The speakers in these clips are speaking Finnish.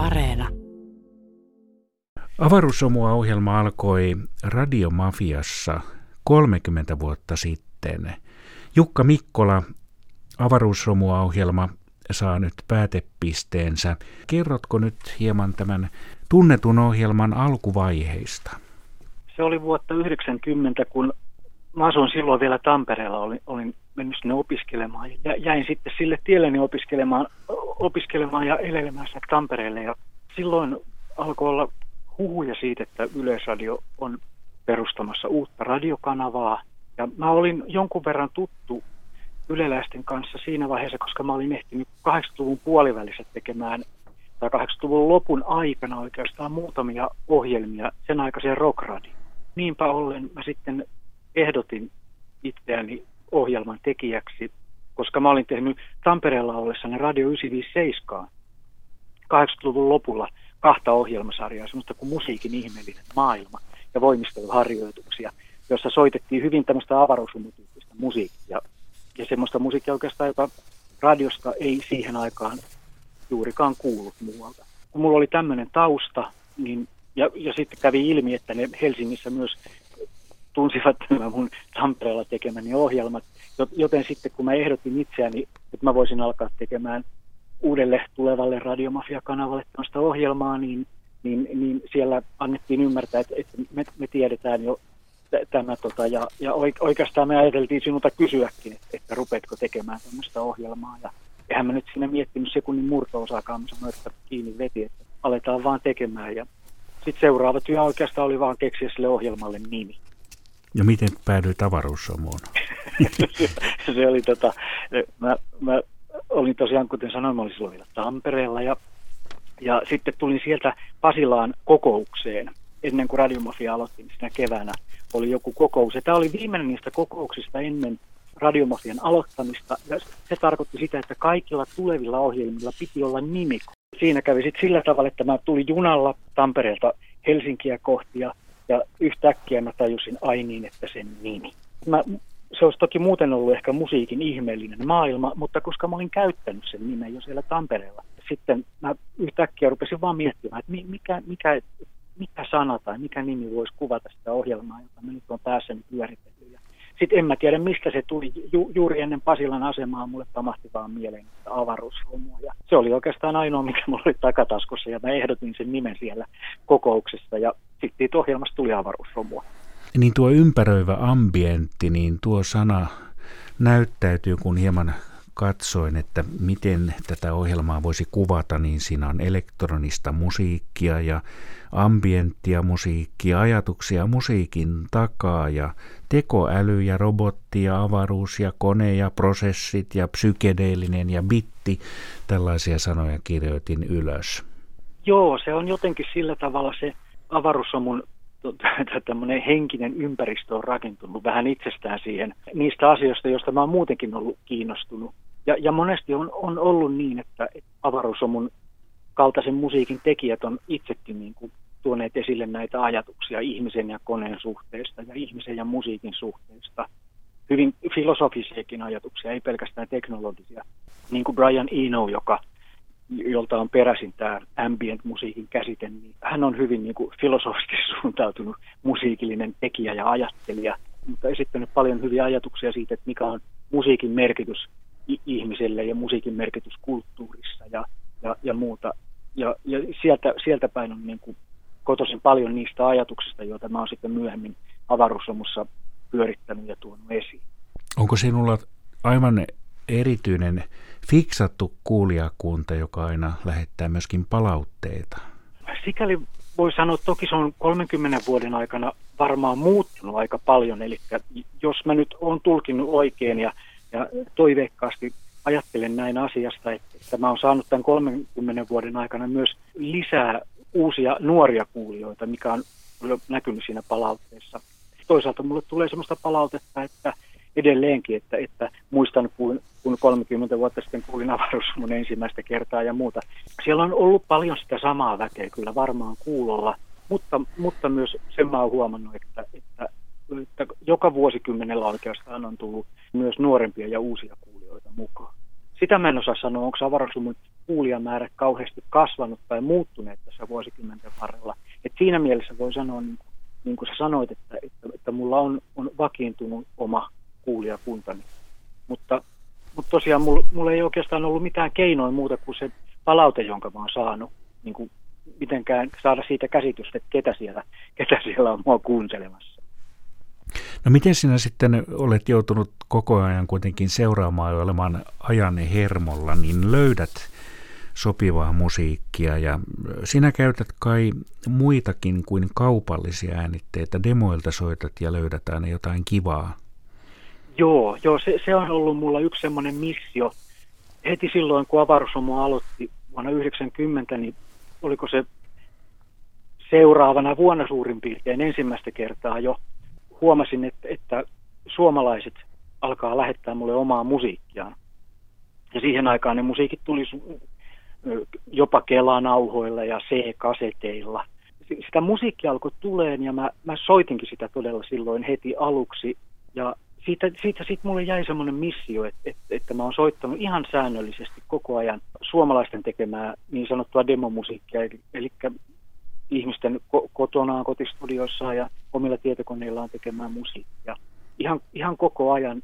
Areena. Avaruussomua-ohjelma alkoi Radiomafiassa 30 vuotta sitten. Jukka Mikkola, avaruussomua-ohjelma saa nyt päätepisteensä. Kerrotko nyt hieman tämän tunnetun ohjelman alkuvaiheista? Se oli vuotta 90, kun mä asuin silloin vielä Tampereella, olin, olin mennyt sinne opiskelemaan ja jäin sitten sille tielleni opiskelemaan, opiskelemaan ja elelemään sinne Tampereelle. Ja silloin alkoi olla huhuja siitä, että Yleisradio on perustamassa uutta radiokanavaa. Ja mä olin jonkun verran tuttu yleläisten kanssa siinä vaiheessa, koska mä olin ehtinyt 80-luvun puolivälissä tekemään, tai 80-luvun lopun aikana oikeastaan muutamia ohjelmia sen aikaiseen rockradiin. Niinpä ollen mä sitten ehdotin itseäni ohjelman tekijäksi, koska mä olin tehnyt Tampereella ollessani Radio 957 80-luvun lopulla kahta ohjelmasarjaa, semmoista kuin Musiikin ihmeellinen maailma ja voimisteluharjoituksia, jossa soitettiin hyvin tämmöistä avaruusumutyyppistä musiikkia ja semmoista musiikkia oikeastaan, joka radiosta ei siihen aikaan juurikaan kuullut muualta. Kun mulla oli tämmöinen tausta, niin, ja, ja sitten kävi ilmi, että ne Helsingissä myös tunsivat nämä mun Tampereella tekemäni ohjelmat, joten sitten kun mä ehdotin itseäni, että mä voisin alkaa tekemään uudelle tulevalle Radiomafia-kanavalle tämmöistä ohjelmaa, niin, niin, niin siellä annettiin ymmärtää, että, että me, me tiedetään jo tämä, tota, ja, ja oikeastaan me ajateltiin sinulta kysyäkin, että, että rupeatko tekemään tämmöistä ohjelmaa, ja eihän mä nyt sinne miettinyt sekunnin murto-osaakaan, mä sanoin, että kiinni veti, että aletaan vaan tekemään, ja sitten seuraava työ oikeastaan oli vaan keksiä sille ohjelmalle nimi. Ja miten päädyit avaruussomuun? se oli tota, mä, mä olin tosiaan, kuten sanoin, mä olin silloin vielä Tampereella ja, ja sitten tulin sieltä Pasilaan kokoukseen ennen kuin Radiomafia aloitti, niin siinä keväänä oli joku kokous. Ja tämä oli viimeinen niistä kokouksista ennen Radiomafian aloittamista. Ja se tarkoitti sitä, että kaikilla tulevilla ohjelmilla piti olla nimi. Siinä kävi sitten sillä tavalla, että mä tulin junalla Tampereelta Helsinkiä kohti ja, ja yhtäkkiä mä tajusin ai niin, että sen nimi. Mä se olisi toki muuten ollut ehkä musiikin ihmeellinen maailma, mutta koska mä olin käyttänyt sen nimen jo siellä Tampereella, sitten mä yhtäkkiä rupesin vaan miettimään, että mikä, mikä, mikä sana tai mikä nimi voisi kuvata sitä ohjelmaa, jota mä nyt on päässäni pyöritellyt. Sitten en mä tiedä, mistä se tuli. Ju, juuri ennen Pasilan asemaa mulle pamahti vaan mieleen, että avaruusrommua. Ja se oli oikeastaan ainoa, mikä mulla oli takataskussa, ja mä ehdotin sen nimen siellä kokouksessa, ja sitten ohjelmasta tuli avaruusromua. Niin tuo ympäröivä ambientti, niin tuo sana näyttäytyy, kun hieman katsoin, että miten tätä ohjelmaa voisi kuvata, niin siinä on elektronista musiikkia ja ambienttia musiikkia, ajatuksia musiikin takaa ja tekoäly ja robotti ja avaruus ja kone ja prosessit ja psykedeellinen ja bitti, tällaisia sanoja kirjoitin ylös. Joo, se on jotenkin sillä tavalla se avaruussomun tämmöinen henkinen ympäristö on rakentunut vähän itsestään siihen niistä asioista, joista mä oon muutenkin ollut kiinnostunut. Ja, ja monesti on, on ollut niin, että avaruusomun kaltaisen musiikin tekijät on itsekin niin kuin tuoneet esille näitä ajatuksia ihmisen ja koneen suhteesta ja ihmisen ja musiikin suhteesta. Hyvin filosofisiakin ajatuksia, ei pelkästään teknologisia. Niin kuin Brian Eno, joka jolta on peräisin tämä ambient-musiikin käsite, niin hän on hyvin niin kuin filosofisesti suuntautunut musiikillinen tekijä ja ajattelija, mutta esittänyt paljon hyviä ajatuksia siitä, että mikä on musiikin merkitys ihmiselle ja musiikin merkitys kulttuurissa ja, ja, ja muuta. Ja, ja sieltä, sieltä päin on niin kuin kotoisin paljon niistä ajatuksista, joita mä oon sitten myöhemmin avaruussomussa pyörittänyt ja tuonut esiin. Onko sinulla aivan erityinen fiksattu kuulijakunta, joka aina lähettää myöskin palautteita? Sikäli voi sanoa, että toki se on 30 vuoden aikana varmaan muuttunut aika paljon. Eli jos mä nyt olen tulkinnut oikein ja, ja toiveikkaasti ajattelen näin asiasta, että mä oon saanut tämän 30 vuoden aikana myös lisää uusia nuoria kuulijoita, mikä on näkynyt siinä palautteessa. Toisaalta mulle tulee sellaista palautetta, että edelleenkin, että, että muistan, kun, kun 30 vuotta sitten kuulin avaruus mun ensimmäistä kertaa ja muuta. Siellä on ollut paljon sitä samaa väkeä kyllä varmaan kuulolla, mutta, mutta myös sen mä oon huomannut, että, että, että joka vuosikymmenellä oikeastaan on tullut myös nuorempia ja uusia kuulijoita mukaan. sitä mä en osaa sanoa, onko avaruusromun kuulijamäärä kauheasti kasvanut tai muuttuneet tässä vuosikymmenten varrella. Et siinä mielessä voi sanoa, niin, niin kuin sä sanoit, että, että, että mulla on, on vakiintunut oma kuulijakuntani. Mutta, mutta tosiaan mulla, mulla ei oikeastaan ollut mitään keinoja muuta kuin se palaute, jonka mä oon saanut, niin kuin mitenkään saada siitä käsitystä, että ketä siellä, ketä siellä on mua kuuntelemassa. No miten sinä sitten olet joutunut koko ajan kuitenkin seuraamaan ja olemaan ajan hermolla, niin löydät sopivaa musiikkia ja sinä käytät kai muitakin kuin kaupallisia äänitteitä, demoilta soitat ja löydät aina jotain kivaa. Joo, joo se, se on ollut mulla yksi semmoinen missio. Heti silloin, kun avaruusomo aloitti vuonna 90, niin oliko se seuraavana vuonna suurin piirtein ensimmäistä kertaa jo huomasin, että, että suomalaiset alkaa lähettää mulle omaa musiikkiaan. Ja siihen aikaan ne musiikit tuli jopa kelanauhoilla ja C-kaseteilla. Sitä musiikkia alkoi tuleen ja mä, mä soitinkin sitä todella silloin heti aluksi. Ja siitä, siitä sit mulle jäi semmoinen missio, että, että, että mä oon soittanut ihan säännöllisesti koko ajan suomalaisten tekemää niin sanottua demomusiikkia, eli, eli ihmisten kotonaan kotistudioissaan ja omilla tietokoneillaan tekemään musiikkia. Ihan, ihan koko ajan.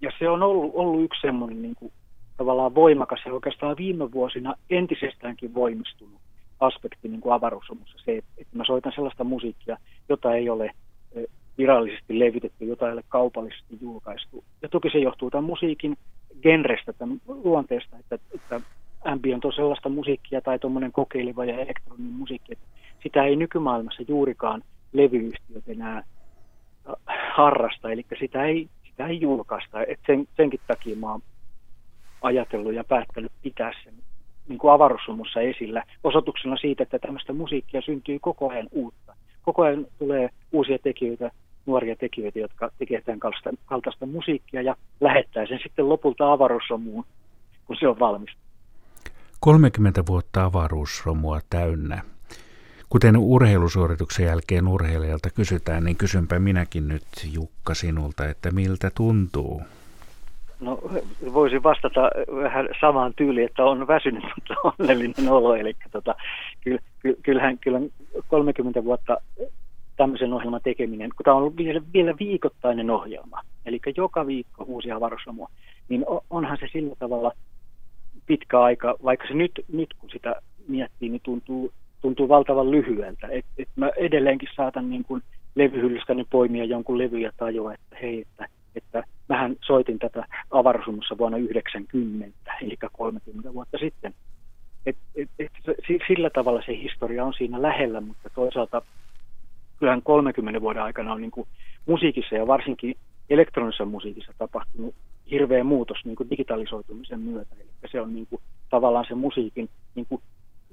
Ja se on ollut, ollut yksi semmoinen niin kuin, tavallaan voimakas ja oikeastaan viime vuosina entisestäänkin voimistunut aspekti niin kuin avaruusomussa. Se, että mä soitan sellaista musiikkia, jota ei ole virallisesti levitetty, jota ei ole kaupallisesti julkaistu. Ja toki se johtuu tämän musiikin genrestä, tämän luonteesta, että, että ambient on sellaista musiikkia tai tuommoinen kokeileva ja elektroninen musiikki, että sitä ei nykymaailmassa juurikaan levyyhtiöt enää äh, harrasta, eli sitä ei, sitä ei julkaista. Et sen, senkin takia mä oon ajatellut ja päättänyt pitää sen niin kuin avaruussumussa esillä osoituksena siitä, että tämmöistä musiikkia syntyy koko ajan uutta. Koko ajan tulee uusia tekijöitä, nuoria tekijöitä, jotka tekevät tämän kaltaista, kaltaista musiikkia ja lähettää sen sitten lopulta avaruusromuun, kun se on valmis. 30 vuotta avaruusromua täynnä. Kuten urheilusuorituksen jälkeen urheilijalta kysytään, niin kysynpä minäkin nyt Jukka sinulta, että miltä tuntuu? No voisin vastata vähän samaan tyyliin, että on väsynyt, mutta onnellinen olo. Eli tota, kyllähän, kyllähän 30 vuotta tämmöisen ohjelman tekeminen, kun tämä on ollut vielä, vielä viikoittainen ohjelma, eli joka viikko uusia avaruuslomua, niin onhan se sillä tavalla pitkä aika, vaikka se nyt, nyt kun sitä miettii, niin tuntuu tuntuu valtavan lyhyeltä. Et, et mä edelleenkin saatan niin kuin levyhyllystäni poimia jonkun levy ja tajua, että hei, että, että mähän soitin tätä avaruusumussa vuonna 90, eli 30 vuotta sitten. Et, et, et, sillä tavalla se historia on siinä lähellä, mutta toisaalta kyllähän 30 vuoden aikana on niin kuin musiikissa ja varsinkin elektronisessa musiikissa tapahtunut hirveä muutos niin kuin digitalisoitumisen myötä. Eli se on niin kuin, tavallaan se musiikin niin kuin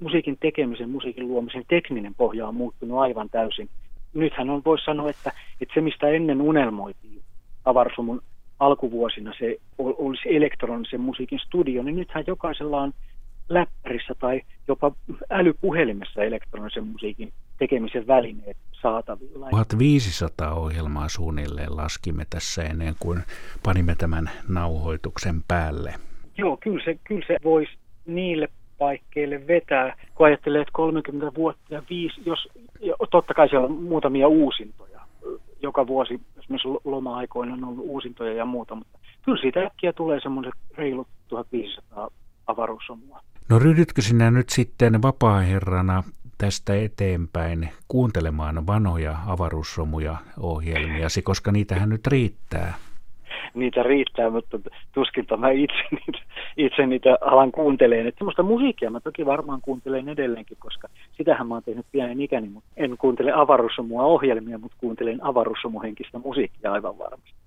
musiikin tekemisen, musiikin luomisen tekninen pohja on muuttunut aivan täysin. Nythän on, voisi sanoa, että, että se mistä ennen unelmoitiin avaruusomun alkuvuosina se olisi elektronisen musiikin studio, niin nythän jokaisella on läppärissä tai jopa älypuhelimessa elektronisen musiikin tekemisen välineet saatavilla. 1500 ohjelmaa suunnilleen laskimme tässä ennen kuin panimme tämän nauhoituksen päälle. Joo, kyllä se, kyllä se voisi niille paikkeille vetää, kun ajattelee, että 30 vuotta ja viisi, jos, totta kai siellä on muutamia uusintoja. Joka vuosi esimerkiksi loma-aikoina on ollut uusintoja ja muuta, mutta kyllä siitä äkkiä tulee semmoiset reilut 1500 avaruusomua. No ryhdytkö sinä nyt sitten vapaa-herrana tästä eteenpäin kuuntelemaan vanhoja avaruusromuja ohjelmiasi, koska niitähän nyt riittää? Niitä riittää, mutta tuskinpa mä itse niitä, itse niitä alan kuunteleen. Että semmoista musiikkia mä toki varmaan kuuntelen edelleenkin, koska sitähän mä oon tehnyt pienen ikäni, mutta en kuuntele avaruussomua ohjelmia, mutta kuuntelen avaruussomuhenkistä musiikkia aivan varmasti.